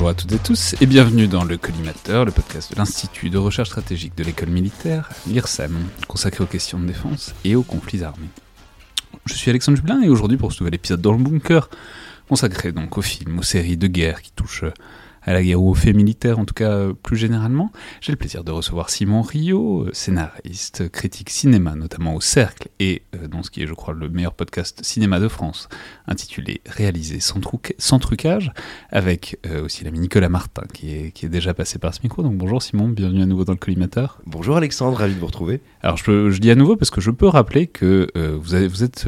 Bonjour à toutes et tous et bienvenue dans le Collimateur, le podcast de l'Institut de recherche stratégique de l'école militaire, l'IRSEM, consacré aux questions de défense et aux conflits armés. Je suis Alexandre Jublin et aujourd'hui pour ce nouvel épisode dans le bunker, consacré donc aux films, aux séries de guerre qui touchent à la guerre ou aux faits militaires, en tout cas euh, plus généralement. J'ai le plaisir de recevoir Simon Rio, euh, scénariste, critique cinéma, notamment au Cercle, et euh, dans ce qui est, je crois, le meilleur podcast cinéma de France, intitulé Réalisé sans, truc- sans trucage, avec aussi l'ami Nicolas Martin, qui est, qui est déjà passé par ce micro. Donc bonjour Simon, bienvenue à nouveau dans le collimateur. Bonjour Alexandre, ravi de vous retrouver. Alors je, dis à nouveau parce que je peux rappeler que euh, vous, avez- vous êtes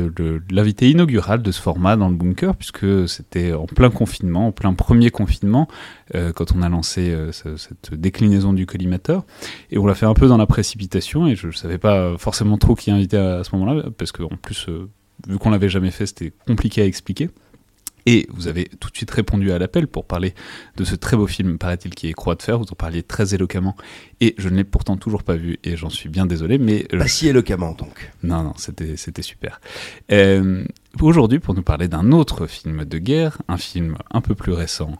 l'invité inaugural de ce format dans le bunker puisque c'était en plein confinement, en plein premier confinement euh, quand on a lancé euh, ce- cette déclinaison du collimateur et on l'a fait un peu dans la précipitation et je ne savais pas forcément trop qui inviter à, à ce moment-là parce qu'en plus euh, vu qu'on l'avait jamais fait c'était compliqué à expliquer. Et vous avez tout de suite répondu à l'appel pour parler de ce très beau film, paraît-il, qui est Croix de fer. Vous en parliez très éloquemment. Et je ne l'ai pourtant toujours pas vu, et j'en suis bien désolé, mais... Pas si éloquemment donc. Non, non, c'était, c'était super. Euh, aujourd'hui, pour nous parler d'un autre film de guerre, un film un peu plus récent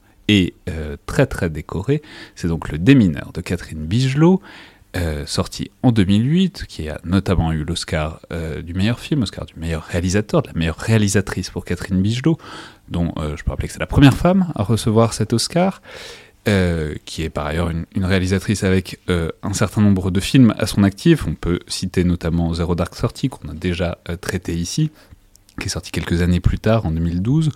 euh, très très décoré, c'est donc Le Démineur de Catherine Bigelow, euh, sorti en 2008, qui a notamment eu l'Oscar euh, du meilleur film, Oscar du meilleur réalisateur, de la meilleure réalisatrice pour Catherine Bigelow, dont je peux rappeler que c'est la première femme à recevoir cet Oscar. qui est par ailleurs une, réalisatrice avec un certain nombre de films à son actif. On peut citer notamment Zero Dark Thirty, qu'on a déjà traité ici, qui est sorti quelques années plus tard, en 2012,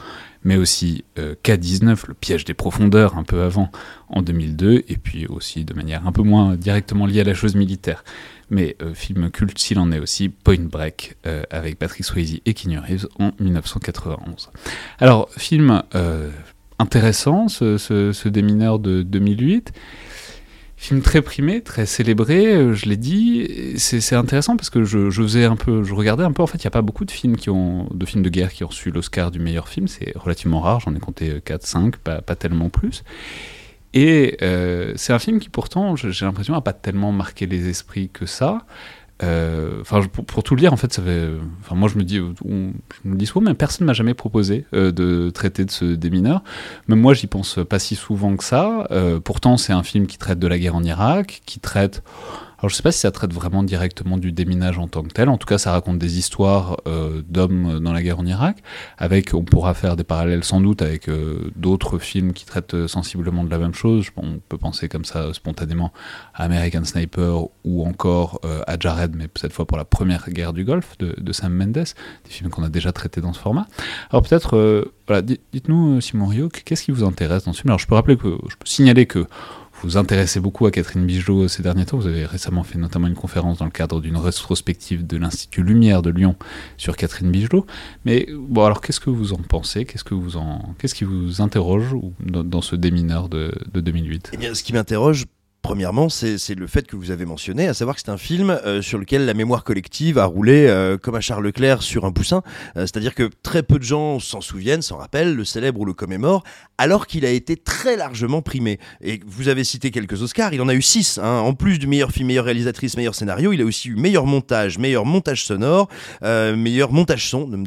mais aussi euh, K-19, Le piège des profondeurs, un peu avant, en 2002, et puis aussi de manière un peu moins directement liée à la chose militaire. Mais euh, film culte s'il en est aussi, Point Break, euh, avec Patrick Swayze et Keanu Reeves en 1991. Alors, film euh, intéressant, ce, ce, ce démineur de 2008. Film très primé, très célébré, euh, je l'ai dit. C'est intéressant parce que je, faisais un peu, je regardais un peu. En fait, il n'y a pas beaucoup de films qui ont, de films de guerre qui ont reçu l'Oscar du meilleur film. C'est relativement rare. J'en ai compté 4, 5, pas, tellement plus. Et euh, c'est un film qui pourtant, j'ai l'impression, n'a pas tellement marqué les esprits que ça. Euh, Enfin, pour, tout le dire, en fait, ça fait. Moi, je me dis, je me dis souvent, mais personne m'a jamais proposé euh, de traiter de ce démineur. Même moi, j'y pense pas si souvent que ça. Euh, pourtant, c'est un film qui traite de la guerre en Irak, qui traite. Alors, je sais pas si ça traite vraiment directement du déminage en tant que tel. En tout cas, ça raconte des histoires euh, d'hommes dans la guerre en Irak. Avec, on pourra faire des parallèles sans doute avec euh, d'autres films qui traitent euh, sensiblement de la même chose. On peut penser comme ça spontanément à American Sniper ou encore euh, à Jared, mais cette fois pour la première guerre du Golfe de, Sam Mendes, des films qu'on a déjà traités dans ce format. Alors peut-être, euh, dites-nous, euh, Simon Rio, qu'est-ce qui vous intéresse dans ce film? Alors je peux rappeler que, je peux signaler que vous intéressez beaucoup à Catherine Bigelow ces derniers temps. Vous avez récemment fait notamment une conférence dans le cadre d'une rétrospective de l'Institut Lumière de Lyon sur Catherine Bigelow. Mais bon, alors qu'est-ce que vous en pensez? Qu'est-ce que vous en, qu'est-ce qui vous interroge dans ce démineur de, de 2008 Eh bien, ce qui m'interroge, premièrement, c'est le fait que vous avez mentionné, à savoir que c'est un film euh, sur lequel la mémoire collective a roulé euh, comme à Charles Leclerc sur un poussin. Euh, C'est-à-dire que très peu de gens s'en souviennent, s'en rappellent, le célèbrent ou le commémorent, alors qu'il a été très largement primé. Et vous avez cité quelques Oscars, il en a eu six. hein. En plus du meilleur film, meilleure réalisatrice, meilleur scénario, il a aussi eu meilleur montage, meilleur montage sonore, euh, meilleur montage son. Ne me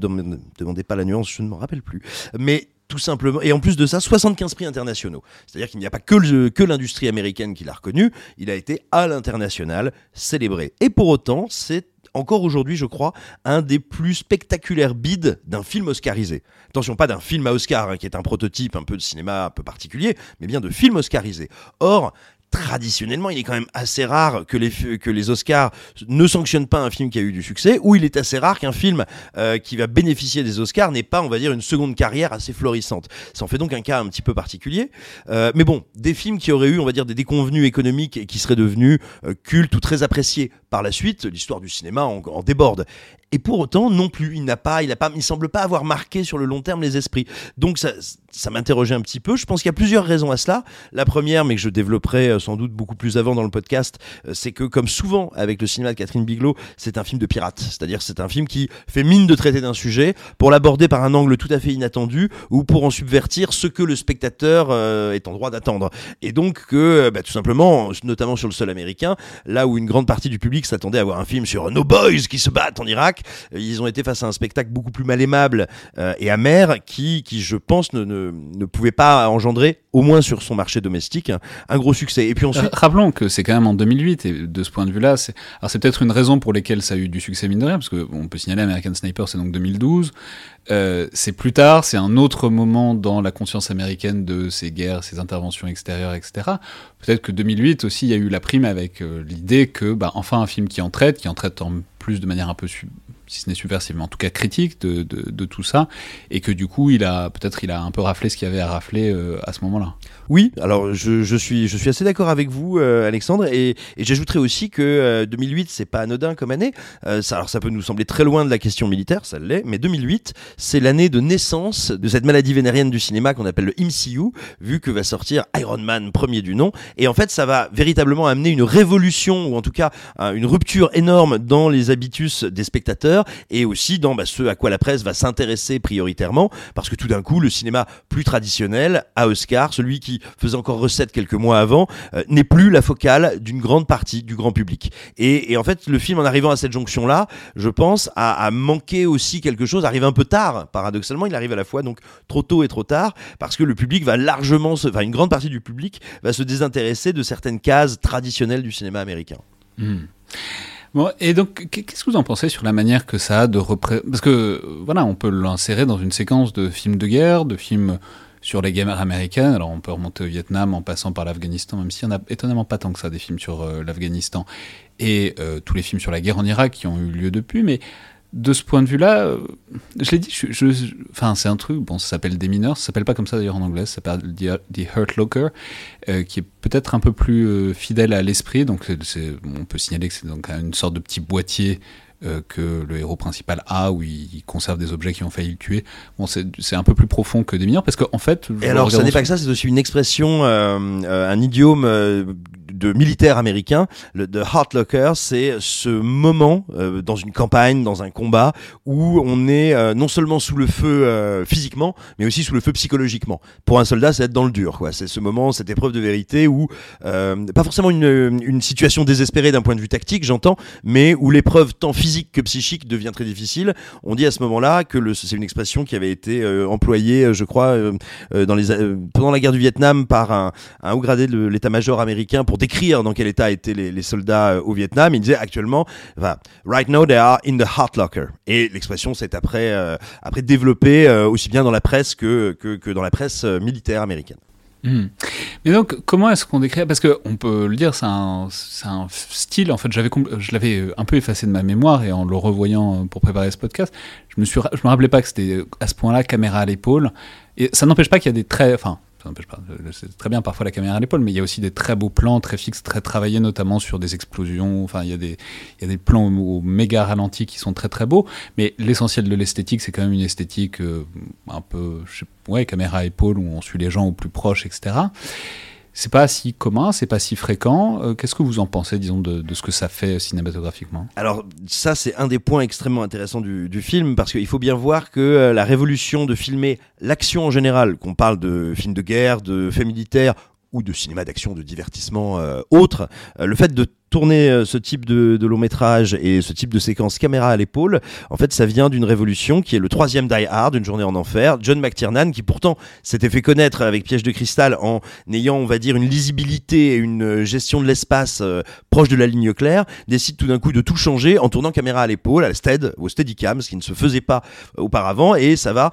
demandez pas la nuance, je ne m'en rappelle plus. Mais tout simplement. Et en plus de ça, 75 prix internationaux. C'est-à-dire qu'il n'y a pas que, l'industrie américaine qui l'a reconnu, il a été à l'international célébré. Et pour autant, c'est encore aujourd'hui, je crois, un des plus spectaculaires bids d'un film oscarisé. Attention, pas d'un film à Oscar, hein, qui est un prototype un peu de cinéma un peu particulier, mais bien de film oscarisé. Or, traditionnellement, il est quand même assez rare que les, que les Oscars ne sanctionnent pas un film qui a eu du succès, ou il est assez rare qu'un film euh, qui va bénéficier des Oscars n'ait pas, on va dire, une seconde carrière assez florissante. Ça en fait donc un cas un petit peu particulier. Euh, mais bon, des films qui auraient eu, on va dire, des déconvenus économiques et qui seraient devenus euh, cultes ou très appréciés par la suite, l'histoire du cinéma en, déborde. Et pour autant, non plus, il n'a pas, il a pas, il semble pas avoir marqué sur le long terme les esprits. Donc ça, ça m'interrogeait un petit peu. Je pense qu'il y a plusieurs raisons à cela. La première, mais que je développerai euh, sans doute beaucoup plus avant dans le podcast, euh, c'est que comme souvent avec le cinéma de Catherine Bigelow, c'est un film de pirate. C'est-à-dire c'est un film qui fait mine de traiter d'un sujet pour l'aborder par un angle tout à fait inattendu ou pour en subvertir ce que le spectateur euh, est en droit d'attendre. Et donc que, bah, tout simplement, notamment sur le sol américain, là où une grande partie du public s'attendait à voir un film sur No Boys qui se battent en Irak, ils ont été face à un spectacle beaucoup plus mal aimable et amer qui, qui je pense, ne, ne pouvait pas engendrer, au moins sur son marché domestique, un, gros succès. Et puis ensuite, euh, rappelons que c'est quand même en 2008 et de ce point de vue-là, c'est alors c'est peut-être une raison pour laquelle ça a eu du succès mine de rien, parce que on peut signaler American Sniper, c'est donc 2012. Euh, c'est plus tard, c'est un autre moment dans la conscience américaine de ces guerres, ces interventions extérieures, etc. Peut-être que 2008 aussi, il y a eu la prime avec euh, l'idée que, bah, enfin, un film qui en traite, qui en traite en plus de manière un peu si ce n'est subversive, mais en tout cas critique de, tout ça, et que du coup, il a peut-être il a un peu raflé ce qu'il y avait à rafler euh, à ce moment-là. Oui, alors je, suis, je suis assez d'accord avec vous, euh, Alexandre, et, et j'ajouterais aussi que euh, 2008, c'est pas anodin comme année. Euh, alors ça peut nous sembler très loin de la question militaire, ça l'est, mais 2008, c'est l'année de naissance de cette maladie vénérienne du cinéma qu'on appelle le MCU, vu que va sortir Iron Man, premier du nom, et en fait, ça va véritablement amener une révolution, ou en tout cas une rupture énorme dans les habitus des spectateurs, et aussi dans bah, ce à quoi la presse va s'intéresser prioritairement, parce que tout d'un coup, le cinéma plus traditionnel, à Oscar, celui qui faisait encore recette quelques mois avant, euh, n'est plus la focale d'une grande partie du grand public. Et, en fait, le film, en arrivant à cette jonction-là, je pense, a, manqué aussi quelque chose, arrive un peu tard, paradoxalement, il arrive à la fois donc trop tôt et trop tard, parce que le public va largement, enfin une grande partie du public va se désintéresser de certaines cases traditionnelles du cinéma américain. Mmh. Bon, et donc, qu'est-ce que vous en pensez sur la manière que ça a de représenter Parce que, voilà, on peut l'insérer dans une séquence de films de guerre, de films sur les guerres américaines. Alors, on peut remonter au Vietnam en passant par l'Afghanistan, même s'il y en a étonnamment pas tant que ça des films sur euh, l'Afghanistan. Et euh, tous les films sur la guerre en Irak qui ont eu lieu depuis. Mais de ce point de vue-là, euh, je l'ai dit, je, je, enfin, c'est un truc, bon, ça s'appelle Des mineurs, ça s'appelle pas comme ça d'ailleurs en anglais, ça s'appelle The, The Hurt Locker, euh, qui est peut-être un peu plus euh, fidèle à l'esprit, donc on peut signaler que c'est donc une sorte de petit boîtier euh, que le héros principal a, où il, il, conserve des objets qui ont failli le tuer. Bon, c'est un peu plus profond que des mineurs, parce qu'en en fait... Et alors, ça n'est pas que ça, c'est aussi une expression, un idiome de militaires américains, le de Heart c'est ce moment euh, dans une campagne, dans un combat, où on est euh, non seulement sous le feu euh, physiquement, mais aussi sous le feu psychologiquement. Pour un soldat, c'est être dans le dur, quoi. C'est ce moment, cette épreuve de vérité où pas forcément une, une situation désespérée d'un point de vue tactique, j'entends, mais où l'épreuve tant physique que psychique devient très difficile. On dit à ce moment-là que le, c'est une expression qui avait été employée, je crois, dans les, pendant la guerre du Vietnam par un, un haut gradé de l'état-major américain pour décrire dans quel état étaient les, soldats euh, au Vietnam. Il disait actuellement, right now they are in the heart locker. Et l'expression s'est après, euh, après développée euh, aussi bien dans la presse que, que, dans la presse militaire américaine. Mmh. Mais donc, comment est-ce qu'on décrit Parce qu'on peut le dire, c'est un, style. En fait, je l'avais un peu effacé de ma mémoire et en le revoyant pour préparer ce podcast, je me me rappelais pas que c'était à ce point-là caméra à l'épaule. Et ça n'empêche pas qu'il y a des traits, enfin, c'est très bien parfois la caméra à l'épaule, mais il y a aussi des très beaux plans, très fixes, très travaillés, notamment sur des explosions. Enfin, il y a des, il y a des plans au, au méga ralenti qui sont très très beaux, mais l'essentiel de l'esthétique, c'est quand même une esthétique euh, un peu, je sais, ouais, caméra à épaule où on suit les gens au plus proche, etc. C'est pas si commun, c'est pas si fréquent. Euh, Qu'est-ce que vous en pensez, disons, de, ce que ça fait cinématographiquement? Alors, ça, c'est un des points extrêmement intéressants du, du film, parce qu'il faut bien voir que euh, la révolution de filmer l'action en général, qu'on parle de films de guerre, de faits militaires, ou de cinéma d'action, de divertissement euh, autre. Euh, le fait de tourner euh, ce type de, de, long métrage et ce type de séquence caméra à l'épaule, en fait, ça vient d'une révolution qui est le troisième Die Hard, une journée en enfer. John McTiernan, qui pourtant s'était fait connaître avec Piège de cristal en ayant, on va dire, une lisibilité et une gestion de l'espace proche de la ligne claire, décide tout d'un coup de tout changer en tournant caméra à l'épaule, à stead, au steadicam, ce qui ne se faisait pas auparavant, et ça va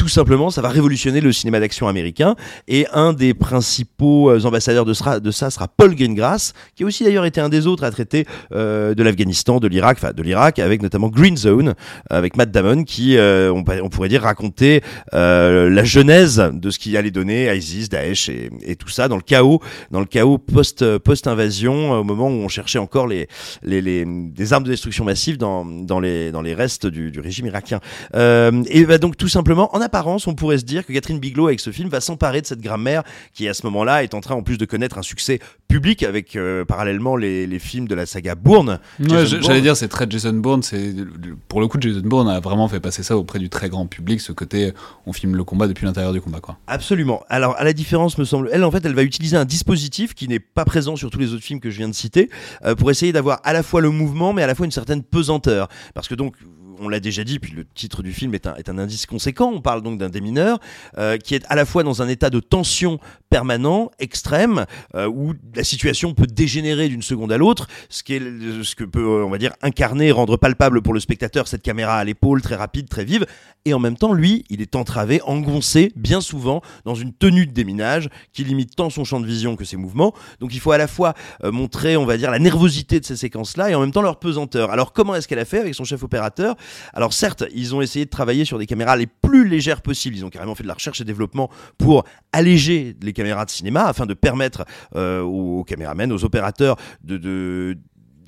tout simplement, ça va révolutionner le cinéma d'action américain. Et un des principaux euh, ambassadeurs de, ça sera Paul Greengrass, qui a aussi d'ailleurs été un des autres à traiter euh, de l'Afghanistan, de l'Irak, enfin de l'Irak, avec notamment Green Zone, avec Matt Damon, qui, euh, on, pourrait dire, racontait la genèse de ce qui allait donner ISIS, Daesh et, tout ça dans le chaos, dans le chaos post post invasion, au moment où on cherchait encore les, les, les des armes de destruction massive dans, dans les dans les restes du, du régime irakien. et bah, donc tout simplement, en apparence, on pourrait se dire que Catherine Bigelow, avec ce film, va s'emparer de cette grammaire qui, à ce moment-là, est en train, en plus de connaître un succès public avec euh, parallèlement les, les, films de la saga Bourne. Ouais, J'allais dire, c'est très Jason Bourne. C'est pour le coup, Jason Bourne a vraiment fait passer ça auprès du très grand public, ce côté, on filme le combat depuis l'intérieur du combat, quoi. Absolument. Alors, à la différence, me semble, elle, en fait, elle va utiliser un dispositif qui n'est pas présent sur tous les autres films que je viens de citer, euh, pour essayer d'avoir à la fois le mouvement, mais à la fois une certaine pesanteur. Parce que donc, on l'a déjà dit, puis le titre du film est un, indice conséquent. On parle donc d'un démineur euh, qui est à la fois dans un état de tension permanent, extrême, euh, où la situation peut dégénérer d'une seconde à l'autre, ce, qui est, ce que peut, euh, on va dire, incarner, rendre palpable pour le spectateur cette caméra à l'épaule, très rapide, très vive. Et en même temps, lui, il est entravé, engoncé, bien souvent, dans une tenue de déminage qui limite tant son champ de vision que ses mouvements. Donc il faut à la fois montrer, on va dire, la nervosité de ces séquences-là et en même temps leur pesanteur. Alors comment est-ce qu'elle a fait avec son chef opérateur? Alors certes, ils ont essayé de travailler sur des caméras les plus légères possibles. Ils ont carrément fait de la recherche et développement pour alléger les caméras de cinéma afin de permettre euh, aux, caméramens, aux opérateurs de, de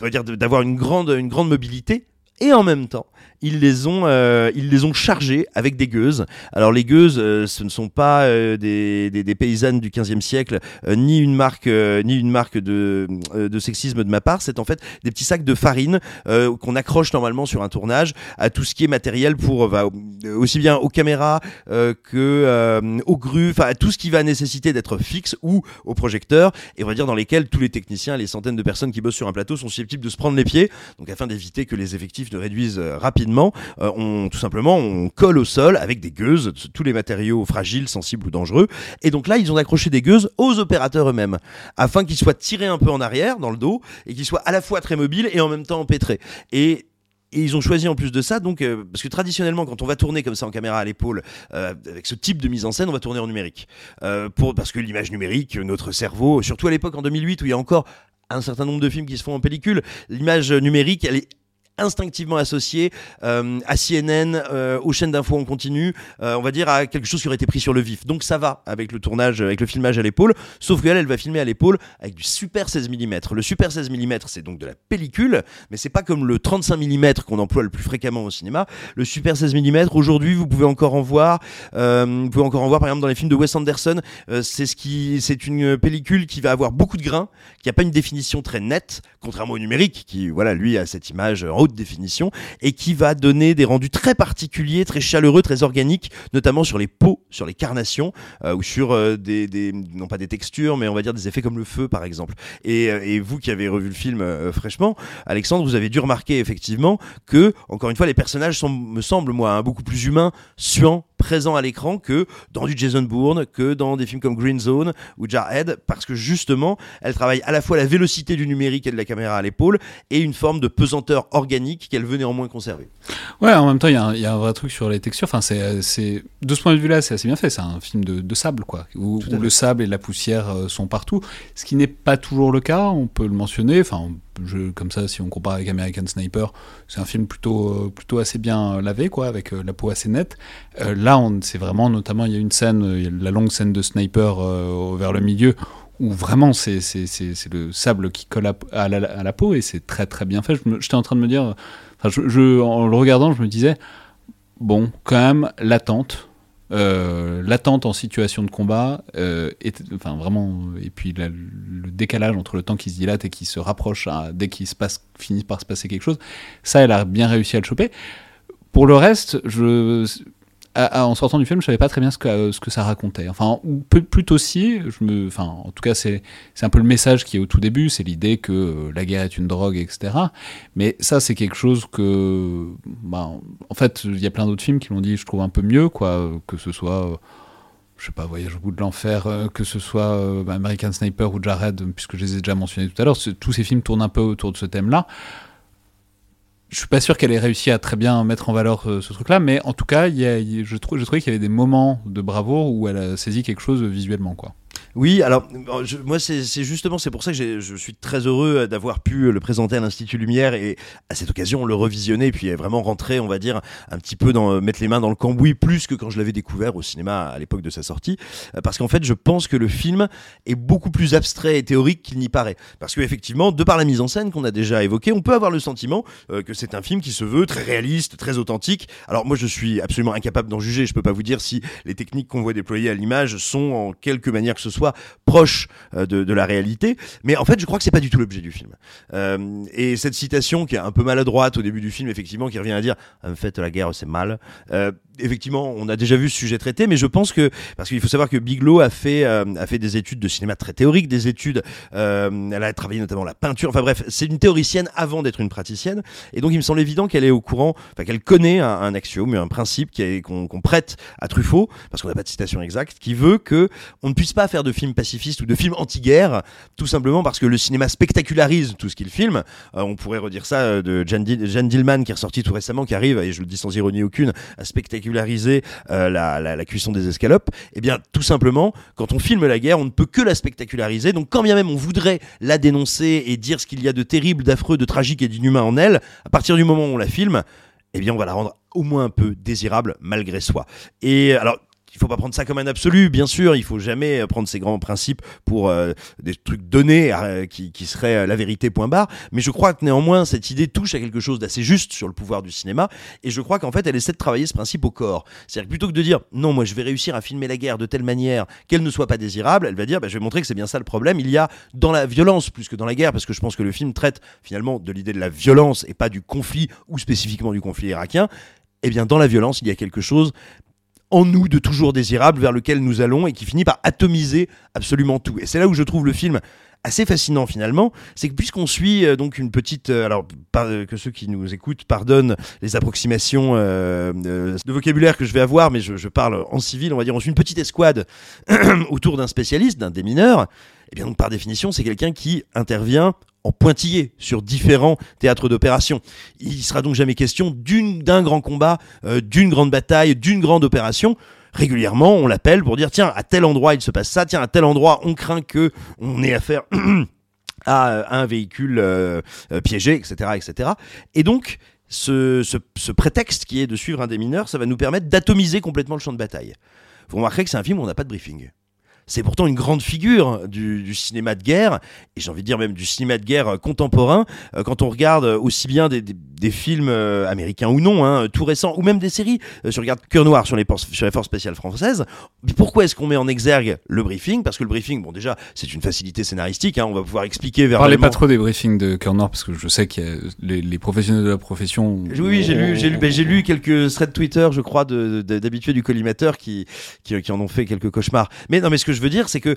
d'avoir une grande, une grande mobilité et en même temps, ils les ont, euh, ils les ont chargés avec des gueuses. Alors les gueuses, euh, ce ne sont pas euh, des, paysannes du 15e siècle, ni une marque, ni une marque de, sexisme de ma part. C'est en fait des petits sacs de farine qu'on accroche normalement sur un tournage à tout ce qui est matériel pour va aussi bien aux caméras que aux grues, enfin à tout ce qui va nécessiter d'être fixe ou au projecteur. Et on va dire dans lesquels tous les techniciens, les centaines de personnes qui bossent sur un plateau sont susceptibles de se prendre les pieds. Donc afin d'éviter que les effectifs ne réduisent rapidement euh, on, tout simplement, on colle au sol avec des gueuses, tous les matériaux fragiles, sensibles ou dangereux. Et donc là, ils ont accroché des gueuses aux opérateurs eux-mêmes, afin qu'ils soient tirés un peu en arrière, dans le dos, et qu'ils soient à la fois très mobiles et en même temps empêtrés. Et ils ont choisi en plus de ça, donc euh, parce que traditionnellement, quand on va tourner comme ça en caméra à l'épaule, euh, avec ce type de mise en scène, on va tourner en numérique, pour parce que l'image numérique, notre cerveau, surtout à l'époque en 2008 où il y a encore un certain nombre de films qui se font en pellicule, l'image numérique, elle est instinctivement associé euh, à CNN, euh, aux chaînes d'infos en continu, euh, on va dire à quelque chose qui aurait été pris sur le vif. Donc ça va avec le tournage, avec le filmage à l'épaule, sauf qu'elle, elle va filmer à l'épaule avec du super 16 mm. Le super 16 mm, c'est donc de la pellicule, mais c'est pas comme le 35 mm qu'on emploie le plus fréquemment au cinéma. Le super 16 mm, aujourd'hui, vous pouvez encore en voir, vous pouvez encore en voir par exemple dans les films de Wes Anderson. c'est ce qui, c'est une pellicule qui va avoir beaucoup de grains, qui a pas une définition très nette, contrairement au numérique, qui, voilà, lui a cette image haute définition et qui va donner des rendus très particuliers, très chaleureux, très organiques, notamment sur les peaux, sur les carnations euh, ou sur euh, des, non pas des textures, mais on va dire des effets comme le feu par exemple. Et, euh, vous qui avez revu le film fraîchement, Alexandre, vous avez dû remarquer effectivement que, encore une fois, les personnages sont, me semblent moi, hein, beaucoup plus humains, suants, présents à l'écran que dans du Jason Bourne, que dans des films comme Green Zone ou Jarhead, parce que justement, elle travaille à la fois la vélocité du numérique et de la caméra à l'épaule et une forme de pesanteur organique qu'elle veut néanmoins conserver. Ouais, en même temps, il y, y, a un vrai truc sur les textures. Enfin, c'est, de ce point de vue-là, c'est assez bien fait. C'est un film de, de sable, quoi, où, le sable et la poussière euh, sont partout. Ce qui n'est pas toujours le cas, on peut le mentionner. Enfin, comme ça, si on compare avec American Sniper, c'est un film plutôt, euh, plutôt assez bien lavé, quoi, avec euh, la peau assez nette. là, c'est vraiment, notamment, il y a une scène, la longue scène de Sniper vers le milieu, où vraiment c'est, le sable qui colle à, la, peau et c'est très très bien fait. J'étais en train de me dire, en le regardant, je me disais, bon, quand même, l'attente, euh, l'attente en situation de combat, euh, enfin vraiment, et puis le décalage entre le temps qui se dilate et qui se rapproche dès qu'il se passe, finit par se passer quelque chose, ça, elle a bien réussi à le choper. Pour le reste, je en sortant du film, je savais pas très bien ce que, ce que ça racontait. Enfin, plutôt si, enfin, en tout cas, c'est un peu le message qui est au tout début, c'est l'idée que la guerre est une drogue, etc. Mais ça, c'est quelque chose que, bah, en fait, il y a plein d'autres films qui l'ont dit, je trouve un peu mieux, quoi, que ce soit je sais pas, Voyage au bout de l'enfer, euh, que ce soit euh, American Sniper ou Jared, puisque je les ai déjà mentionnés tout à l'heure, tous ces films tournent un peu autour de ce thème-là. Je suis pas sûr qu'elle ait réussi à très bien mettre en valeur euh, ce truc-là, mais en tout cas, je, trouve, je trouvais qu'il y avait des moments de bravoure où elle a saisi quelque chose visuellement, quoi. Oui, alors moi c'est justement c'est pour ça que je suis très heureux d'avoir pu le présenter à l'Institut Lumière et à cette occasion le revisionner et puis vraiment rentrer, on va dire, un petit peu dans mettre les mains dans le cambouis plus que quand je l'avais découvert au cinéma à l'époque de sa sortie, euh, parce qu'en fait je pense que le film est beaucoup plus abstrait et théorique qu'il n'y paraît, parce qu'effectivement de par la mise en scène qu'on a déjà évoquée, on peut avoir le sentiment euh, que c'est un film qui se veut très réaliste, très authentique. Alors moi je suis absolument incapable d'en juger, je peux pas vous dire si les techniques qu'on voit déployer à l'image sont en quelque manière que ce soit proche euh, de, la réalité. Mais en fait, je crois que c'est pas du tout l'objet du film. Euh, et cette citation qui est un peu maladroite au début du film, effectivement, qui revient à dire en fait la guerre c'est mal. Euh, effectivement, on a déjà vu ce sujet traité, mais je pense que parce qu'il faut savoir que Bigelow a fait a fait des études de cinéma très théoriques, des études. elle a travaillé notamment la peinture. Enfin bref, c'est une théoricienne avant d'être une praticienne. Et donc il me semble évident qu'elle est au courant, enfin qu'elle connaît un, un axiome, un principe qu'on prête à Truffaut, parce qu'on n'a pas de citation exacte, qui veut que on ne puisse pas faire de film pacifiste ou de film anti-guerre, tout simplement parce que le cinéma spectacularise tout ce qu'il filme. Euh, on pourrait redire ça euh, de Jan, Dillman qui est ressorti tout récemment, qui arrive, et je le dis sans ironie aucune, à spectaculariser euh, la, cuisson des escalopes. Eh bien, tout simplement, quand on filme la guerre, on ne peut que la spectaculariser. Donc, quand bien même on voudrait la dénoncer et dire ce qu'il y a de terrible, d'affreux, de tragique et d'inhumain en elle, à partir du moment où on la filme, eh bien, on va la rendre au moins un peu désirable malgré soi. Et alors, il faut pas prendre ça comme un absolu, bien sûr. Il faut jamais prendre ces grands principes pour euh, des trucs donnés euh, qui, seraient euh, la vérité point barre. Mais je crois que néanmoins cette idée touche à quelque chose d'assez juste sur le pouvoir du cinéma. Et je crois qu'en fait elle essaie de travailler ce principe au corps. C'est-à-dire plutôt que de dire non, moi je vais réussir à filmer la guerre de telle manière qu'elle ne soit pas désirable, elle va dire bah, je vais montrer que c'est bien ça le problème. Il y a dans la violence plus que dans la guerre, parce que je pense que le film traite finalement de l'idée de la violence et pas du conflit ou spécifiquement du conflit irakien eh bien dans la violence, il y a quelque chose en nous de toujours désirable vers lequel nous allons et qui finit par atomiser absolument tout. Et c'est là où je trouve le film assez fascinant finalement, c'est que puisqu'on suit euh, donc une petite, euh, alors euh, que ceux qui nous écoutent pardonnent les approximations de vocabulaire que je vais avoir, mais je, parle en civil, on va dire, on suit une petite escouade autour d'un spécialiste, d'un démineur, et bien donc par définition c'est quelqu'un qui intervient en pointillé sur différents théâtres d'opération. Il sera donc jamais question d'un grand combat, euh, d'une grande bataille, d'une grande opération. Régulièrement, on l'appelle pour dire tiens, à tel endroit il se passe ça, tiens, à tel endroit on craint que on ait affaire à un véhicule euh, euh, piégé, etc., etc. Et donc, ce, ce, prétexte qui est de suivre un des mineurs, ça va nous permettre d'atomiser complètement le champ de bataille. Vous remarquerez que c'est un film où on n'a pas de briefing. C'est pourtant une grande figure du, cinéma de guerre, et j'ai envie de dire même du cinéma de guerre contemporain. Euh, quand on regarde aussi bien des, films euh, américains ou non, hein, tout récents, ou même des séries, euh, si on regarde Cœur Noir sur les, sur les forces spéciales françaises, pourquoi est-ce qu'on met en exergue le briefing? Parce que le briefing, bon déjà, c'est une facilité scénaristique, hein, on va pouvoir expliquer vers Parlez pas trop des briefings de Cœur Noir, parce que je sais que les, professionnels de la profession... Oui, j'ai lu, j'ai lu, ben, lu quelques threads Twitter, je crois, d'habitués du collimateur qui, qui, qui en ont fait quelques cauchemars. Mais non, mais ce que je veux dire, c'est que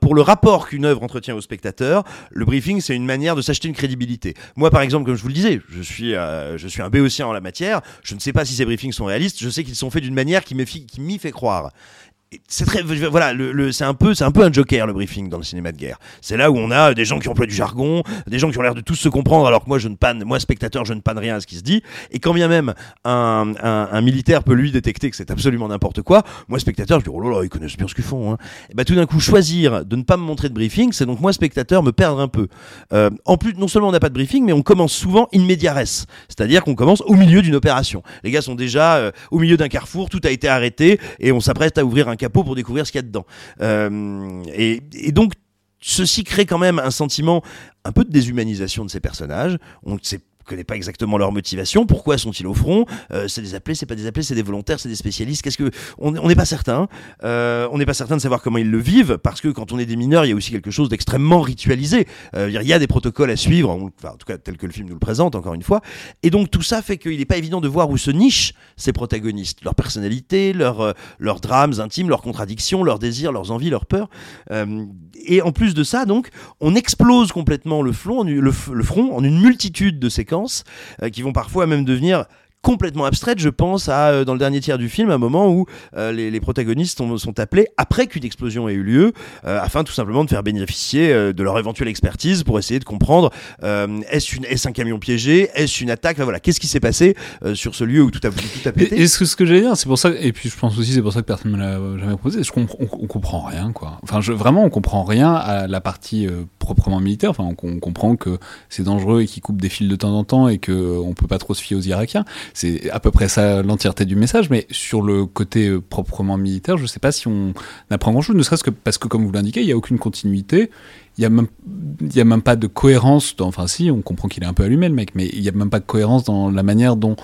pour, le rapport qu'une œuvre entretient au spectateur, le briefing, c'est une manière de s'acheter une crédibilité. Moi, par exemple, comme je vous le disais, je suis, euh, je suis un béotien en la matière. Je ne sais pas si ces briefings sont réalistes. Je sais qu'ils sont faits d'une manière qui m'y fait croire c'est très voilà le, c'est un peu c'est un peu un joker le briefing dans le cinéma de guerre. C'est là où on a des gens qui emploient du jargon des gens qui ont l'air de tous se comprendre alors que moi je ne panne moi spectateur je ne panne rien à ce qui se dit. Et quand bien même un, un, militaire peut lui détecter que c'est absolument n'importe quoi moi spectateur je dis oh là là ils connaissent bien ce qu'ils font hein. et bah tout d'un coup choisir de ne pas me montrer de briefing c'est donc moi spectateur me perdre un peu. Euh, en plus non seulement on n'a pas de briefing mais on commence souvent in media res c'est-à-dire qu'on commence au milieu d'une opération. Les gars sont déjà euh, au milieu d'un carrefour tout a été arrêté et on s'apprête à ouvrir un capot pour découvrir ce qu'il y a dedans. Euh, et, donc, ceci crée quand même un sentiment un peu de déshumanisation de ces personnages. On sait connaît pas exactement leur motivation. Pourquoi sont-ils au front C'est des appelés, c'est pas des appelés, c'est des volontaires, c'est des spécialistes. Qu'est-ce que on n'est pas certain. on n'est pas certain de savoir comment ils le vivent parce que quand on est des mineurs, il y a aussi quelque chose d'extrêmement ritualisé. il y a des protocoles à suivre, en tout cas tel que le film nous le présente encore une fois. Et donc tout ça fait qu'il n'est pas évident de voir où se nichent ces protagonistes, leur personnalité, leur, leurs drames intimes, leurs contradictions, leurs désirs, leurs envies, leurs peurs. et en plus de ça, donc, on explose complètement le, front, le, front en une multitude de séquences euh, qui vont parfois même devenir complètement abstraite. Je pense à, euh, dans le dernier tiers du film, un moment où euh, les, protagonistes sont, appelés après qu'une explosion ait eu lieu, euh, afin tout simplement de faire bénéficier de leur éventuelle expertise pour essayer de comprendre est-ce un camion piégé, est-ce une attaque, voilà, qu'est-ce qui s'est passé sur ce lieu où tout a, tout a pété. Et, ce, que j'allais dire, c'est pour ça, et puis je pense aussi c'est pour ça que personne ne me l'a jamais proposé, je on, comprend rien, quoi. Enfin, vraiment, on comprend rien à la partie proprement militaire. Enfin, on, on comprend que c'est dangereux et qu'ils coupent des fils de temps en temps et qu'on peut pas trop se fier aux Irakiens. C'est à peu près ça l'entièreté du message, mais sur le côté euh, proprement militaire, je ne sais pas si on apprend grand-chose, ne serait-ce que parce que, comme vous l'indiquez, il n'y a aucune continuité, il n'y a, même, a pas de cohérence, enfin si, on comprend qu'il est un peu allumé le mec, mais il n'y a même pas de cohérence dans la manière dont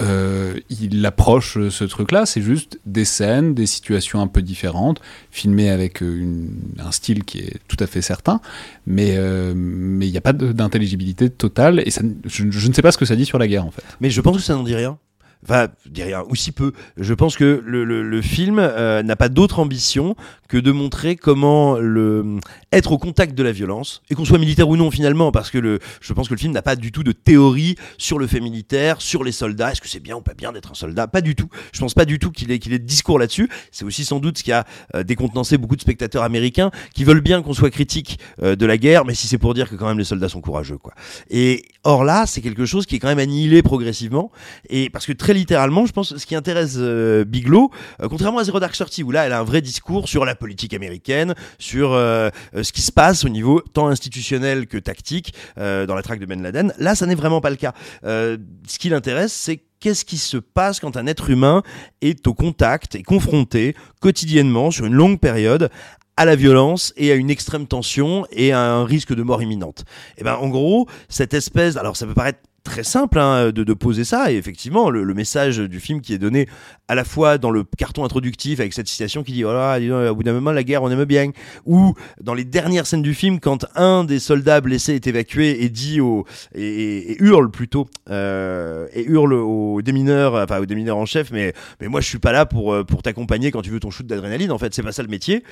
euh, il approche ce truc-là, c'est juste des scènes, des situations un peu différentes, filmées avec euh, un style qui est tout à fait certain, mais euh, mais il n'y a pas d'intelligibilité totale, et je, ne sais pas ce que ça dit sur la guerre en fait. Mais je pense que ça n'en dit rien. Enfin, je rien, ou si peu. Je pense que le, le, film euh, n'a pas d'autre ambition que de montrer comment le, être au contact de la violence, et qu'on soit militaire ou non finalement, parce que le, je pense que le film n'a pas du tout de théorie sur le fait militaire, sur les soldats, est-ce que c'est bien ou pas bien d'être un soldat? Pas du tout. Je pense pas du tout qu'il ait, qu'il ait de discours là-dessus. C'est aussi sans doute ce qui a euh, décontenancé beaucoup de spectateurs américains qui veulent bien qu'on soit critique euh, de la guerre, mais si c'est pour dire que quand même les soldats sont courageux. quoi. Et or là, c'est quelque chose qui est quand même annihilé progressivement, et parce que littéralement, je pense, ce qui intéresse euh, Bigelow, euh, contrairement à Zero Dark Thirty, où là, elle a un vrai discours sur la politique américaine, sur euh, ce qui se passe au niveau tant institutionnel que tactique dans la traque de Ben Laden. Là, ça n'est vraiment pas le cas. ce qui l'intéresse, c'est qu'est-ce qui se passe quand un être humain est au contact et confronté quotidiennement sur une longue période à la violence et à une extrême tension et à un risque de mort imminente. Et eh ben en gros, cette espèce, alors ça peut paraître très simple hein, de, poser ça. Et effectivement, le, message du film qui est donné à la fois dans le carton introductif avec cette citation qui dit oh au bout d'un moment la guerre on aime bien, ou dans les dernières scènes du film quand un des soldats blessés est évacué et dit au et, hurle plutôt euh, et hurle aux démineurs, enfin aux démineurs en chef, mais mais moi je suis pas là pour euh, pour t'accompagner quand tu veux ton shoot d'adrénaline. En fait, c'est pas ça le métier.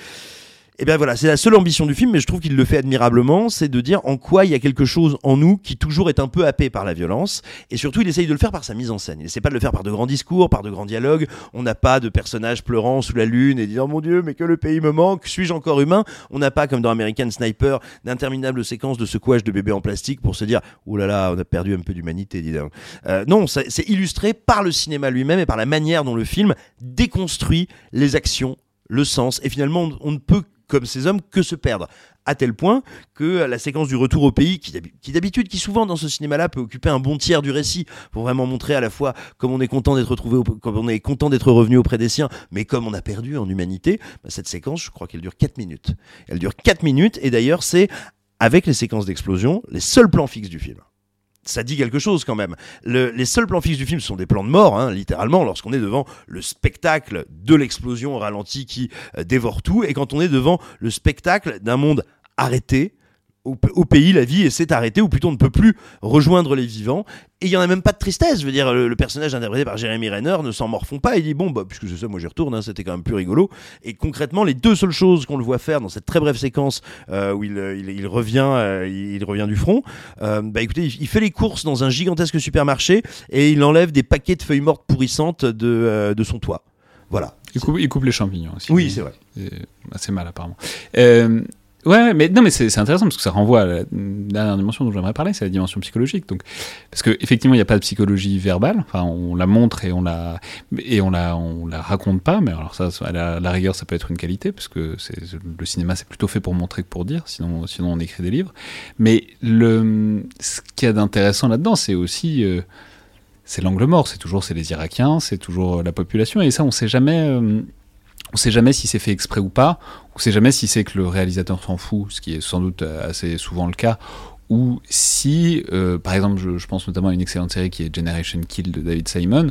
Et bien voilà, c'est la seule ambition du film, mais je trouve qu'il le fait admirablement, c'est de dire en quoi il y a quelque chose en nous qui toujours est un peu happé par la violence, et surtout il essaye de le faire par sa mise en scène. Il essaie pas de le faire par de grands discours, par de grands dialogues. On n'a pas de personnages pleurant sous la lune et disant mon Dieu, mais que le pays me manque, suis-je encore humain? On n'a pas comme dans American Sniper d'interminables séquences de secouage de bébés en plastique pour se dire oh là là, on a perdu un peu d'humanité, euh, non, c'est illustré par le cinéma lui-même et par la manière dont le film déconstruit les actions, le sens, et finalement on ne peut comme ces hommes que se perdre. À tel point que la séquence du retour au pays, qui d'habitude, qui souvent dans ce cinéma-là peut occuper un bon tiers du récit, pour vraiment montrer à la fois comme on est content d'être retrouvé, comme on est content d'être revenu auprès des siens, mais comme on a perdu en humanité, bah, cette séquence, je crois qu'elle dure 4 minutes. Elle dure 4 minutes, et d'ailleurs, c'est avec les séquences d'explosion, les seuls plans fixes du film ça dit quelque chose quand même. les seuls plans fixes du film sont des plans de mort, hein, littéralement, lorsqu'on est devant le spectacle de l'explosion au ralenti qui euh, dévore tout, et quand on est devant le spectacle d'un monde arrêté, au, pays, la vie s'est arrêtée, ou plutôt on ne peut plus rejoindre les vivants. Et il n'y en a même pas de tristesse. Je veux dire, le, personnage interprété par Jérémy Renner ne s'en morfond pas. Il dit Bon, bah, puisque c'est ça, moi j'y retourne, hein, c'était quand même plus rigolo. Et concrètement, les deux seules choses qu'on le voit faire dans cette très brève séquence euh, où il, il, revient, euh, il, revient du front, euh, bah écoutez, il, fait les courses dans un gigantesque supermarché et il enlève des paquets de feuilles mortes pourrissantes de, de son toit. Voilà. Il coupe, il coupe, les champignons aussi. Oui, c'est vrai. C'est mal apparemment. Euh, Ouais, mais non, mais c'est intéressant parce que ça renvoie à la dernière dimension dont j'aimerais parler, c'est la dimension psychologique. Donc, parce que effectivement, il n'y a pas de psychologie verbale. Enfin, on la montre et on la et on la on la raconte pas. Mais alors ça, à la, rigueur, ça peut être une qualité parce que le cinéma, c'est plutôt fait pour montrer que pour dire. Sinon, sinon, on écrit des livres. Mais le ce qu'il y a d'intéressant là-dedans, c'est aussi euh, c'est l'angle mort. C'est toujours c'est les Irakiens, c'est toujours la population. Et ça, on sait jamais. Euh, on sait jamais si c'est fait exprès ou pas, on sait jamais si c'est que le réalisateur s'en fout, ce qui est sans doute assez souvent le cas, ou si, euh, par exemple, je, pense notamment à une excellente série qui est Generation Kill de David Simon,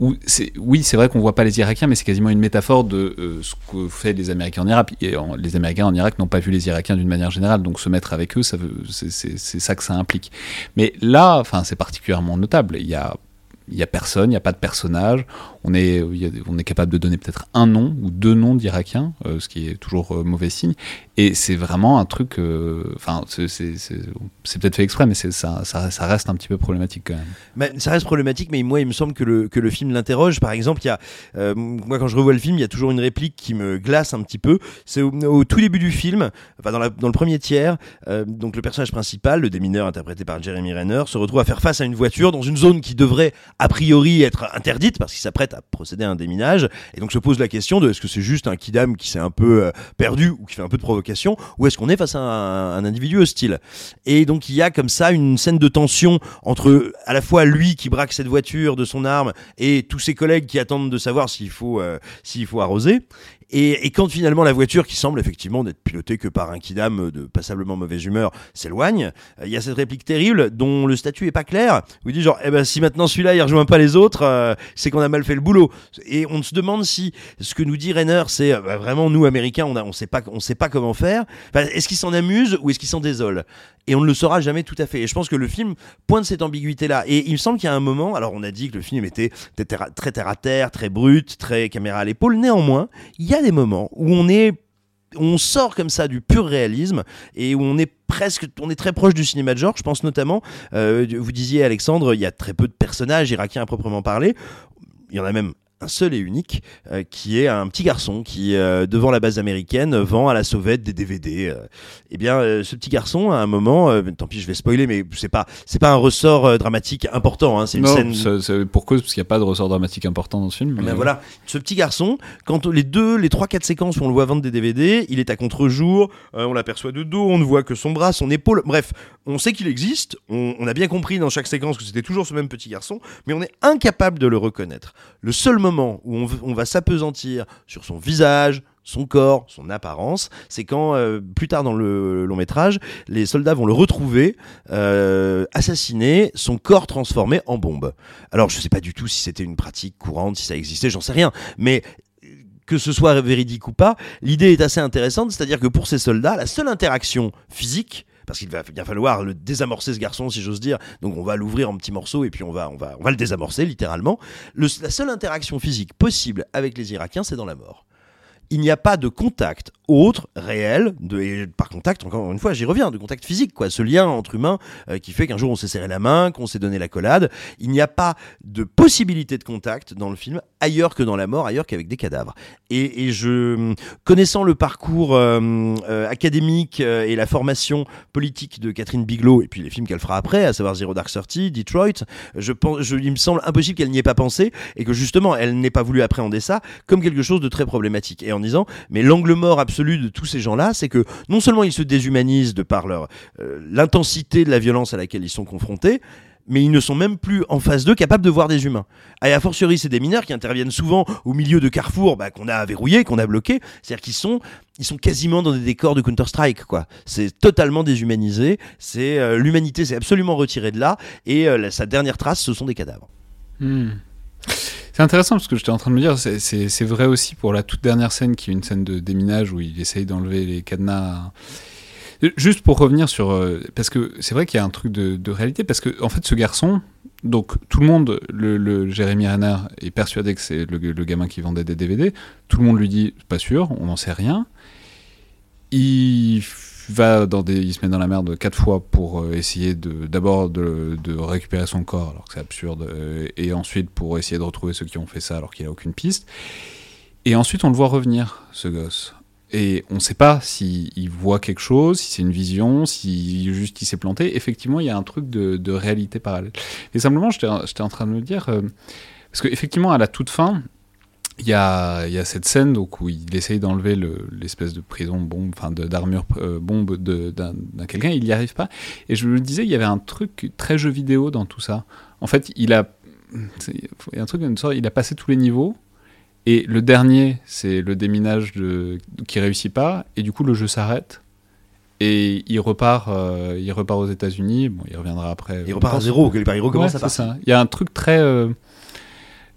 où oui, c'est vrai qu'on voit pas les Irakiens, mais c'est quasiment une métaphore de euh, ce que fait les Américains en Irak. Et les Américains en Irak n'ont pas vu les Irakiens d'une manière générale, donc se mettre avec eux, c'est ça que ça implique. Mais là, enfin, c'est particulièrement notable. Il y a il n'y a personne, il n'y a pas de personnage. On est, on est capable de donner peut-être un nom ou deux noms d'Irakiens, euh, ce qui est toujours euh, mauvais signe. Et c'est vraiment un truc. Euh, enfin, c'est peut-être fait exprès, mais ça, ça, reste un petit peu problématique quand même. Ça reste problématique, mais moi, il me semble que le, que le film l'interroge. Par exemple, y a, moi, quand je revois le film, il y a toujours une réplique qui me glace un petit peu. C'est au, tout début du film, enfin, dans, la, dans le premier tiers, donc le personnage principal, le démineur interprété par Jeremy Renner, se retrouve à faire face à une voiture dans une zone qui devrait a priori être interdite parce qu'il s'apprête à procéder à un déminage. Et donc se pose la question de est-ce que c'est juste un kidam qui s'est un peu euh, perdu ou qui fait un peu de provocation ou est-ce qu'on est face à un, individu hostile? Et donc il y a comme ça une scène de tension entre à la fois lui qui braque cette voiture de son arme et tous ses collègues qui attendent de savoir s'il faut, euh, s'il faut arroser. Et, quand finalement la voiture, qui semble effectivement n'être pilotée que par un kidam de passablement mauvaise humeur, s'éloigne, euh, il y a cette réplique terrible dont le statut est pas clair. Où il dit genre, eh ben si maintenant celui-là il rejoint pas les autres, euh, c'est qu'on a mal fait le boulot. Et on se demande si ce que nous dit Renner, c'est euh, bah, vraiment nous Américains, on a, on sait pas, on sait pas comment faire. est-ce qu'il s'en amuse ou est-ce qu'il s'en désole? Et on ne le saura jamais tout à fait. Et je pense que le film pointe cette ambiguïté-là. Et il me semble qu'il y a un moment, alors on a dit que le film était très terre à terre, très brut, très caméra à l'épaule. Néanmoins, il y a des moments où on est on sort comme ça du pur réalisme et où on est presque, on est très proche du cinéma de genre. Je pense notamment, euh, vous disiez Alexandre, il y a très peu de personnages irakiens à proprement parler. Il y en a même un seul et unique, euh, qui est un petit garçon qui, euh, devant la base américaine, vend à la sauvette des DVD. Euh. Eh bien, ce petit garçon, à un moment, tant pis, je vais spoiler, mais c'est pas, c'est pas un ressort dramatique important. Hein, c'est une scène. Pour cause, parce qu'il n'y a pas de ressort dramatique important dans ce film. Mais, voilà, ce petit garçon, quand les deux, les trois, quatre séquences où on le voit vendre des DVD, il est à contre-jour, on l'aperçoit de dos, on ne voit que son bras, son épaule. Bref, on sait qu'il existe. On, on a bien compris dans chaque séquence que c'était toujours ce même petit garçon, mais on est incapable de le reconnaître. Le seul moment où on, va s'apesantir sur son visage, son corps, son apparence, c'est quand euh, plus tard dans le long métrage, les soldats vont le retrouver euh, assassiné, son corps transformé en bombe. Alors je ne sais pas du tout si c'était une pratique courante, si ça existait, j'en sais rien, mais que ce soit véridique ou pas, l'idée est assez intéressante, c'est-à-dire que pour ces soldats, la seule interaction physique parce qu'il va bien falloir le désamorcer ce garçon si j'ose dire. Donc on va l'ouvrir en petits morceaux et puis on va, on va, on va le désamorcer littéralement. la seule interaction physique possible avec les Irakiens, c'est dans la mort il n'y a pas de contact autre, réel, de, et par contact, encore une fois, j'y reviens, de contact physique, quoi, ce lien entre humains euh, qui fait qu'un jour on s'est serré la main, qu'on s'est donné la collade. Il n'y a pas de possibilité de contact dans le film ailleurs que dans la mort, ailleurs qu'avec des cadavres. Et, je, connaissant le parcours euh, euh, académique et la formation politique de Catherine Bigelow, et puis les films qu'elle fera après, à savoir Zero Dark Thirty, Detroit, je pense, il me semble impossible qu'elle n'y ait pas pensé et que justement elle n'ait pas voulu appréhender ça comme quelque chose de très problématique. Et en disant, mais l'angle mort absolu de tous ces gens-là, c'est que non seulement ils se déshumanisent de par leur euh, l'intensité de la violence à laquelle ils sont confrontés, mais ils ne sont même plus en face d'eux capables de voir des humains. Et a fortiori, c'est des mineurs qui interviennent souvent au milieu de carrefours bah, qu'on a verrouillés, qu'on a bloqués. C'est-à-dire qu'ils sont, ils sont quasiment dans des décors de Counter-Strike. C'est totalement déshumanisé. C'est euh, l'humanité s'est absolument retirée de là, et euh, sa dernière trace, ce sont des cadavres. Hmm. C'est intéressant parce que j'étais en train de me dire, c'est vrai aussi pour la toute dernière scène qui est une scène de déminage où il essaye d'enlever les cadenas. Juste pour revenir sur. Euh, parce que c'est vrai qu'il y a un truc de, réalité, parce que en fait, ce garçon, donc tout le monde, le, Jérémy Renner est persuadé que c'est le, le, gamin qui vendait des DVD. Tout le monde lui dit, pas sûr, on n'en sait rien. Il dans des, il se met dans la merde quatre fois pour euh, essayer de, d'abord de, récupérer son corps, alors que c'est absurde, euh, et ensuite pour essayer de retrouver ceux qui ont fait ça alors qu'il a aucune piste. Et ensuite, on le voit revenir, ce gosse. Et on ne sait pas s'il voit quelque chose, si c'est une vision, si juste il s'est planté. Effectivement, il y a un truc de, de réalité parallèle. Et simplement, j'étais en train de me dire, euh, parce qu'effectivement, à la toute fin, il y a, y a, cette scène donc, où il essaye d'enlever l'espèce de prison bombe, enfin d'armure euh, bombe d'un quelqu'un, il n'y arrive pas. Et je me disais, il y avait un truc très jeu vidéo dans tout ça. En fait, il a, il y a un truc, il a passé tous les niveaux. Et le dernier, c'est le déminage de, qui réussit pas, et du coup le jeu s'arrête. et il repart, euh, il repart aux États-Unis. Bon, il reviendra après. Il repart à zéro. Il recommence Ouais, à ça. Il y a un truc très. euh,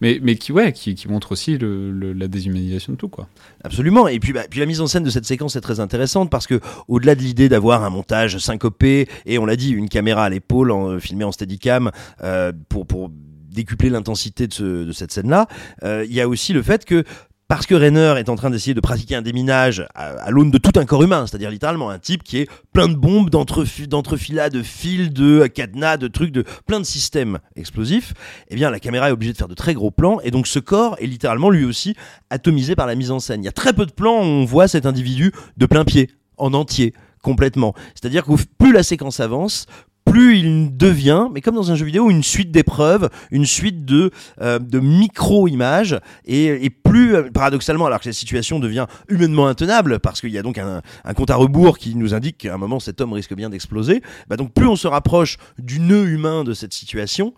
Mais, mais qui, ouais, qui, montre aussi la déshumanisation de tout, quoi. Absolument. Et puis, bah, puis la mise en scène de cette séquence est très intéressante parce que au-delà de l'idée d'avoir un montage syncopé et on l'a dit, une caméra à l'épaule en, euh, filmée en steadicam euh, pour pour décupler l'intensité de, ce- de cette scène-là, euh, il y a aussi le fait que parce que Renner est en train d'essayer de pratiquer un déminage à, l'aune de tout un corps humain, c'est-à-dire littéralement un type qui est plein de bombes, d'entrefi- d'entrefilats, de fils, de cadenas, de trucs, de plein de systèmes explosifs, eh bien la caméra est obligée de faire de très gros plans et donc ce corps est littéralement lui aussi atomisé par la mise en scène. Il y a très peu de plans où on voit cet individu de plein pied, en entier, complètement. C'est-à-dire que plus la séquence avance, plus il devient, mais comme dans un jeu vidéo, une suite d'épreuves, une suite de, euh, de micro-images, et, et plus, euh, paradoxalement, alors que la situation devient humainement intenable, parce qu'il y a donc un, un compte à rebours qui nous indique qu'à un moment cet homme risque bien d'exploser, bah donc plus on se rapproche du nœud humain de cette situation,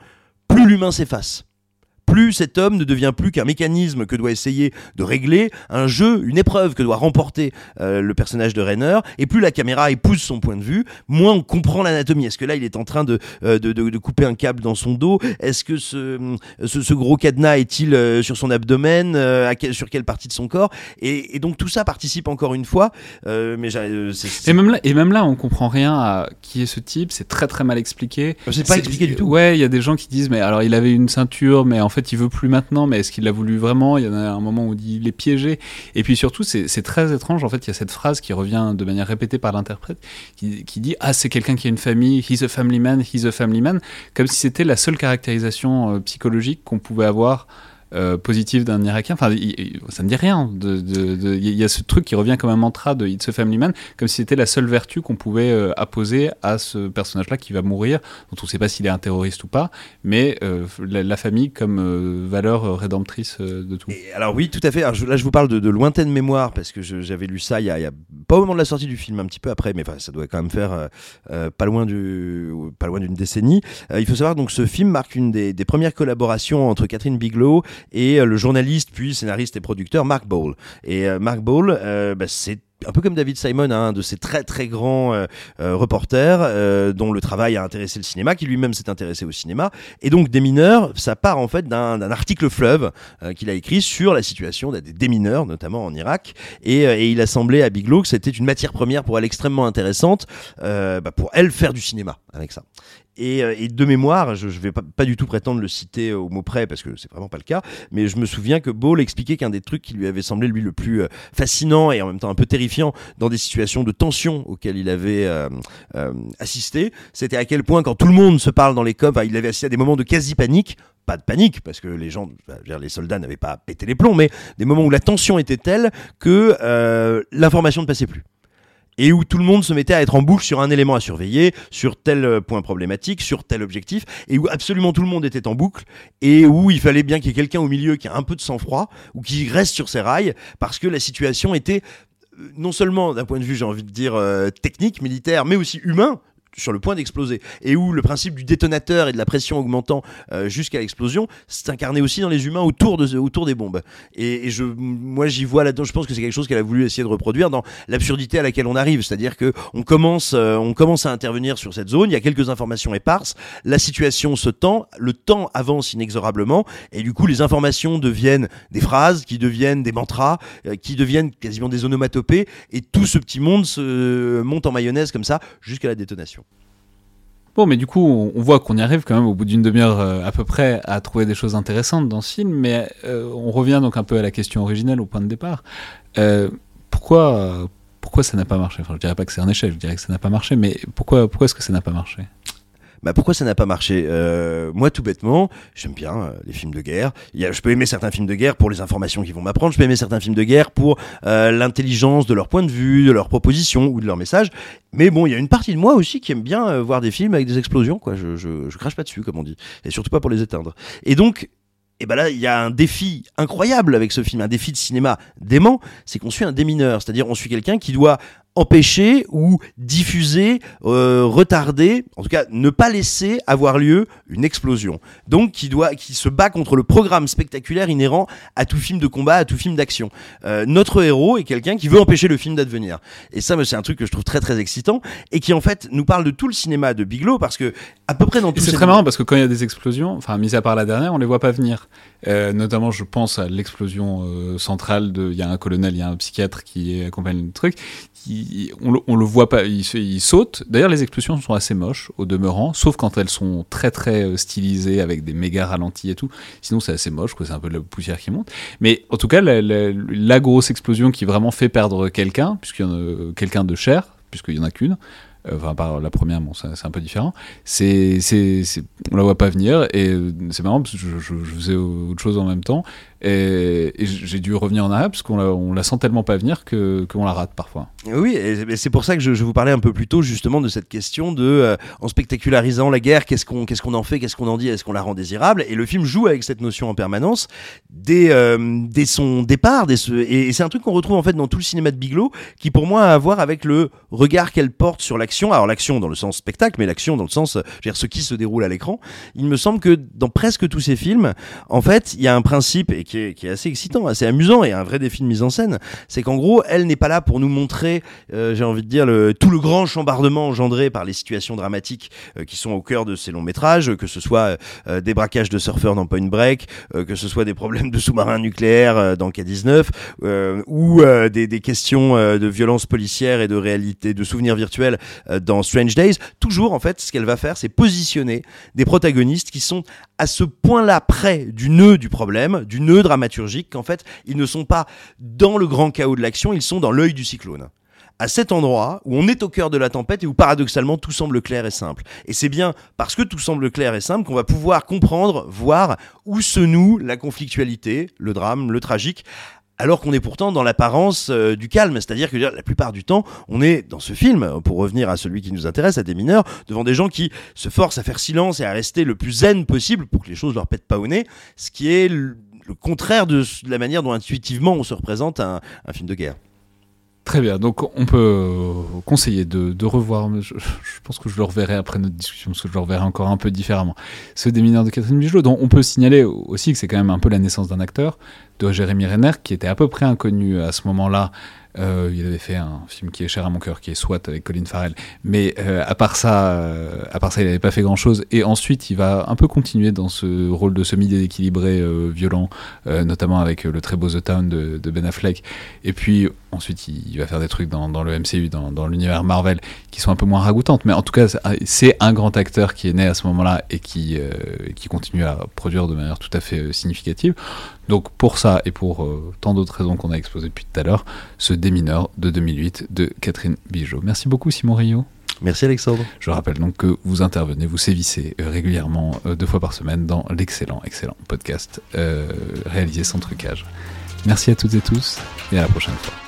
plus l'humain s'efface plus cet homme ne devient plus qu'un mécanisme que doit essayer de régler, un jeu, une épreuve que doit remporter euh, le personnage de Rainer, et plus la caméra épouse son point de vue, moins on comprend l'anatomie. Est-ce que là il est en train de, euh, de, de- de couper un câble dans son dos? Est-ce que ce, ce, ce gros cadenas est-il euh, sur son abdomen euh, à quel- Sur quelle partie de son corps? Et, et donc tout ça participe encore une fois, euh, mais euh, Et même là, et même là, on comprend rien à qui est ce type. C'est très très mal expliqué. c'est pas expliqué du tout. Ouais, il y a des gens qui disent, mais alors il avait une ceinture, mais en fait il veut plus maintenant. Mais est-ce qu'il l'a voulu vraiment? Il y en a un moment où il est piégé. Et puis surtout, c'est très étrange. En fait, il y a cette phrase qui revient de manière répétée par l'interprète, qui, qui dit ah c'est quelqu'un qui a une famille, he's a family man, he's a family man, comme si c'était la seule caractérisation euh, psychologique qu'on pouvait avoir. Euh, positive d'un Irakien, enfin, ça ne dit rien. Il y a ce truc qui revient comme un mantra de It's a Family Man, comme si c'était la seule vertu qu'on pouvait euh, apposer à ce personnage-là qui va mourir, dont on ne sait pas s'il est un terroriste ou pas, mais euh, la, famille comme euh, valeur rédemptrice de tout. Alors oui, tout à fait. Là, je vous parle de, de lointaine mémoire parce que j'avais lu ça il y, a, pas au moment de la sortie du film, un petit peu après, mais ça doit quand même faire pas loin pas loin d'une décennie. Il faut savoir donc ce film marque une des, des premières collaborations entre Catherine Bigelow et euh, le journaliste puis scénariste et producteur Mark Ball. Et euh, Mark Ball, euh, bah, c'est un peu comme David Simon, hein, un de ces très très grands euh, reporters euh, dont le travail a intéressé le cinéma, qui lui-même s'est intéressé au cinéma. Et donc des mineurs, ça part en fait d'un article fleuve qu'il a écrit sur la situation des démineurs, notamment en Irak. Et, et il a semblé à Biglow que c'était une matière première pour elle extrêmement intéressante, bah, pour elle faire du cinéma avec ça. Et, euh, et de mémoire, je, je vais pas, du tout prétendre le citer au mot près parce que c'est vraiment pas le cas, mais je me souviens que Ball expliquait qu'un des trucs qui lui avait semblé lui le plus euh, fascinant et en même temps un peu terrifiant dans des situations de tension auxquelles il avait euh, assisté, c'était à quel point quand tout le monde se parle dans les enfin, il avait assisté à des moments de quasi panique, pas de panique parce que les gens, les soldats n'avaient pas pété les plombs, mais des moments où la tension était telle que l'information ne passait plus et où tout le monde se mettait à être en boucle sur un élément à surveiller, sur tel euh, point problématique, sur tel objectif, et où absolument tout le monde était en boucle, et où il fallait bien qu'il y ait quelqu'un au milieu qui a un peu de sang-froid, ou qui reste sur ses rails, parce que la situation était euh, non seulement d'un point de vue, j'ai envie de dire, euh, technique, militaire, mais aussi humain, sur le point d'exploser, et où le principe du détonateur et de la pression augmentant euh, jusqu'à l'explosion s'incarnait aussi dans les humains autour, de, autour des bombes. Et, et je, moi, j'y vois là-dedans, je pense que c'est quelque chose qu'elle a voulu essayer de reproduire dans l'absurdité à laquelle on arrive, c'est-à-dire que on commence, euh, on commence à intervenir sur cette zone, il y a quelques informations éparses, la situation se tend, le temps avance inexorablement, et du coup, les informations deviennent des phrases, qui deviennent des mantras, euh, qui deviennent quasiment des onomatopées, et tout ce petit monde se monte en mayonnaise comme ça jusqu'à la détonation. Bon, mais du coup, on, voit qu'on y arrive quand même au bout d'une demi-heure euh, à peu près à trouver des choses intéressantes dans ce film, mais euh, on revient donc un peu à la question originelle, au point de départ. Pourquoi, euh, pourquoi ça n'a pas marché? Enfin, je dirais pas que c'est un échec, je dirais que ça n'a pas marché, mais pourquoi, pourquoi est-ce que ça n'a pas marché? Bah pourquoi ça n'a pas marché? Euh, Moi, tout bêtement, j'aime bien euh, les films de guerre. Je peux aimer certains films de guerre pour les informations qu'ils vont m'apprendre. Je peux aimer certains films de guerre pour euh, l'intelligence de leur point de vue, de leurs propositions ou de leur message. Mais bon, il y a une partie de moi aussi qui aime bien euh, voir des films avec des explosions. Quoi. Je, je, je crache pas dessus, comme on dit, et surtout pas pour les éteindre. Et donc. Et ben là, il y a un défi incroyable avec ce film, un défi de cinéma dément, c'est qu'on suit un démineur, c'est-à-dire on suit quelqu'un qui doit empêcher ou diffuser, euh, retarder, en tout cas ne pas laisser avoir lieu une explosion. Donc qui doit, qui se bat contre le programme spectaculaire inhérent à tout film de combat, à tout film d'action. Euh, notre héros est quelqu'un qui veut empêcher le film d'advenir. Et ça, c'est un truc que je trouve très très excitant et qui en fait nous parle de tout le cinéma de Bigelow parce que à peu près dans tout. C'est très marrant parce que quand il y a des explosions, enfin mis à part la dernière, on les voit pas venir. Euh, notamment, je pense à l'explosion centrale de. Il y a un colonel, il y a un psychiatre qui accompagne le truc. Qui, on, le, le voit pas, il, saute. D'ailleurs, les explosions sont assez moches au demeurant, sauf quand elles sont très très euh, stylisées avec des méga ralentis et tout. Sinon, c'est assez moche, c'est un peu de la poussière qui monte. Mais en tout cas, la, grosse explosion qui vraiment fait perdre quelqu'un, puisqu'il y en a quelqu'un de cher, puisqu'il y en a qu'une, enfin par la première bon c'est un peu différent c'est c'est on la voit pas venir et c'est marrant parce que je, je, je, faisais autre chose en même temps et, j'ai dû revenir en arrière parce qu'on la, sent tellement pas venir que qu'on la rate parfois. Oui et c'est pour ça que je, vous parlais un peu plus tôt justement de cette question de euh, en spectacularisant la guerre qu'est-ce qu'on qu'est-ce en fait qu'est-ce qu'on en dit est-ce qu'on la rend désirable? Et le film joue avec cette notion en permanence dès euh, son départ et, c'est un truc qu'on retrouve en fait dans tout le cinéma de Bigelow qui pour moi a à voir avec le regard qu'elle porte sur l'action. Alors l'action dans le sens spectacle mais l'action dans le sens veux dire ce qui se déroule à l'écran. Il me semble que dans presque tous ces films en fait il y a un principe qui est, qui est, assez excitant assez amusant et un vrai défi de mise en scène c'est qu'en gros elle n'est pas là pour nous montrer euh, j'ai envie de dire le, tout le grand chambardement engendré par les situations dramatiques euh, qui sont au cœur de ces longs métrages que ce soit euh, des braquages de surfeurs dans Point Break que ce soit des problèmes de sous-marins nucléaires dans K19 ou des, des, questions de violence policière et de réalité de souvenirs virtuels dans Strange Days. Toujours en fait ce qu'elle va faire c'est positionner des protagonistes qui sont à ce point-là près du nœud du problème, du nœud dramaturgique, qu'en fait, ils ne sont pas dans le grand chaos de l'action, ils sont dans l'œil du cyclone à cet endroit où on est au cœur de la tempête et où paradoxalement tout semble clair et simple. Et c'est bien parce que tout semble clair et simple qu'on va pouvoir comprendre, voir où se noue la conflictualité, le drame, le tragique, alors qu'on est pourtant dans l'apparence euh, du calme. C'est-à-dire que la plupart du temps, on est dans ce film, pour revenir à celui qui nous intéresse, à des mineurs, devant des gens qui se forcent à faire silence et à rester le plus zen possible pour que les choses leur pètent pas au nez, ce qui est le, contraire de, la manière dont intuitivement on se représente un, film de guerre. Très bien, donc on peut conseiller de, de revoir, je, je, pense que je le reverrai après notre discussion, parce que je le reverrai encore un peu différemment, ce des mineurs de Catherine Bigelow, dont on peut signaler aussi que c'est quand même un peu la naissance d'un acteur, de Jérémy Renner, qui était à peu près inconnu à ce moment-là, euh, il avait fait un film qui est cher à mon cœur, qui est SWAT avec Colin Farrell. Mais euh, à part ça, euh, à part ça, il n'avait pas fait grand-chose. Et ensuite, il va un peu continuer dans ce rôle de semi-déséquilibré euh, violent, notamment avec le très beau The Town de, de, Ben Affleck. Et puis ensuite, il, va faire des trucs dans, dans le MCU, dans, dans l'univers Marvel, qui sont un peu moins ragoûtantes. Mais en tout cas, c'est un grand acteur qui est né à ce moment-là et qui, euh, qui continue à produire de manière tout à fait significative. Donc pour ça et pour euh, tant d'autres raisons qu'on a exposées depuis tout à l'heure, ce Démineur de 2008 de Catherine Bijot. Merci beaucoup Simon Rio. Merci Alexandre. Je rappelle donc que vous intervenez, vous sévissez euh, régulièrement euh, deux fois par semaine dans l'excellent, excellent podcast euh, réalisé sans trucage. Merci à toutes et tous et à la prochaine fois.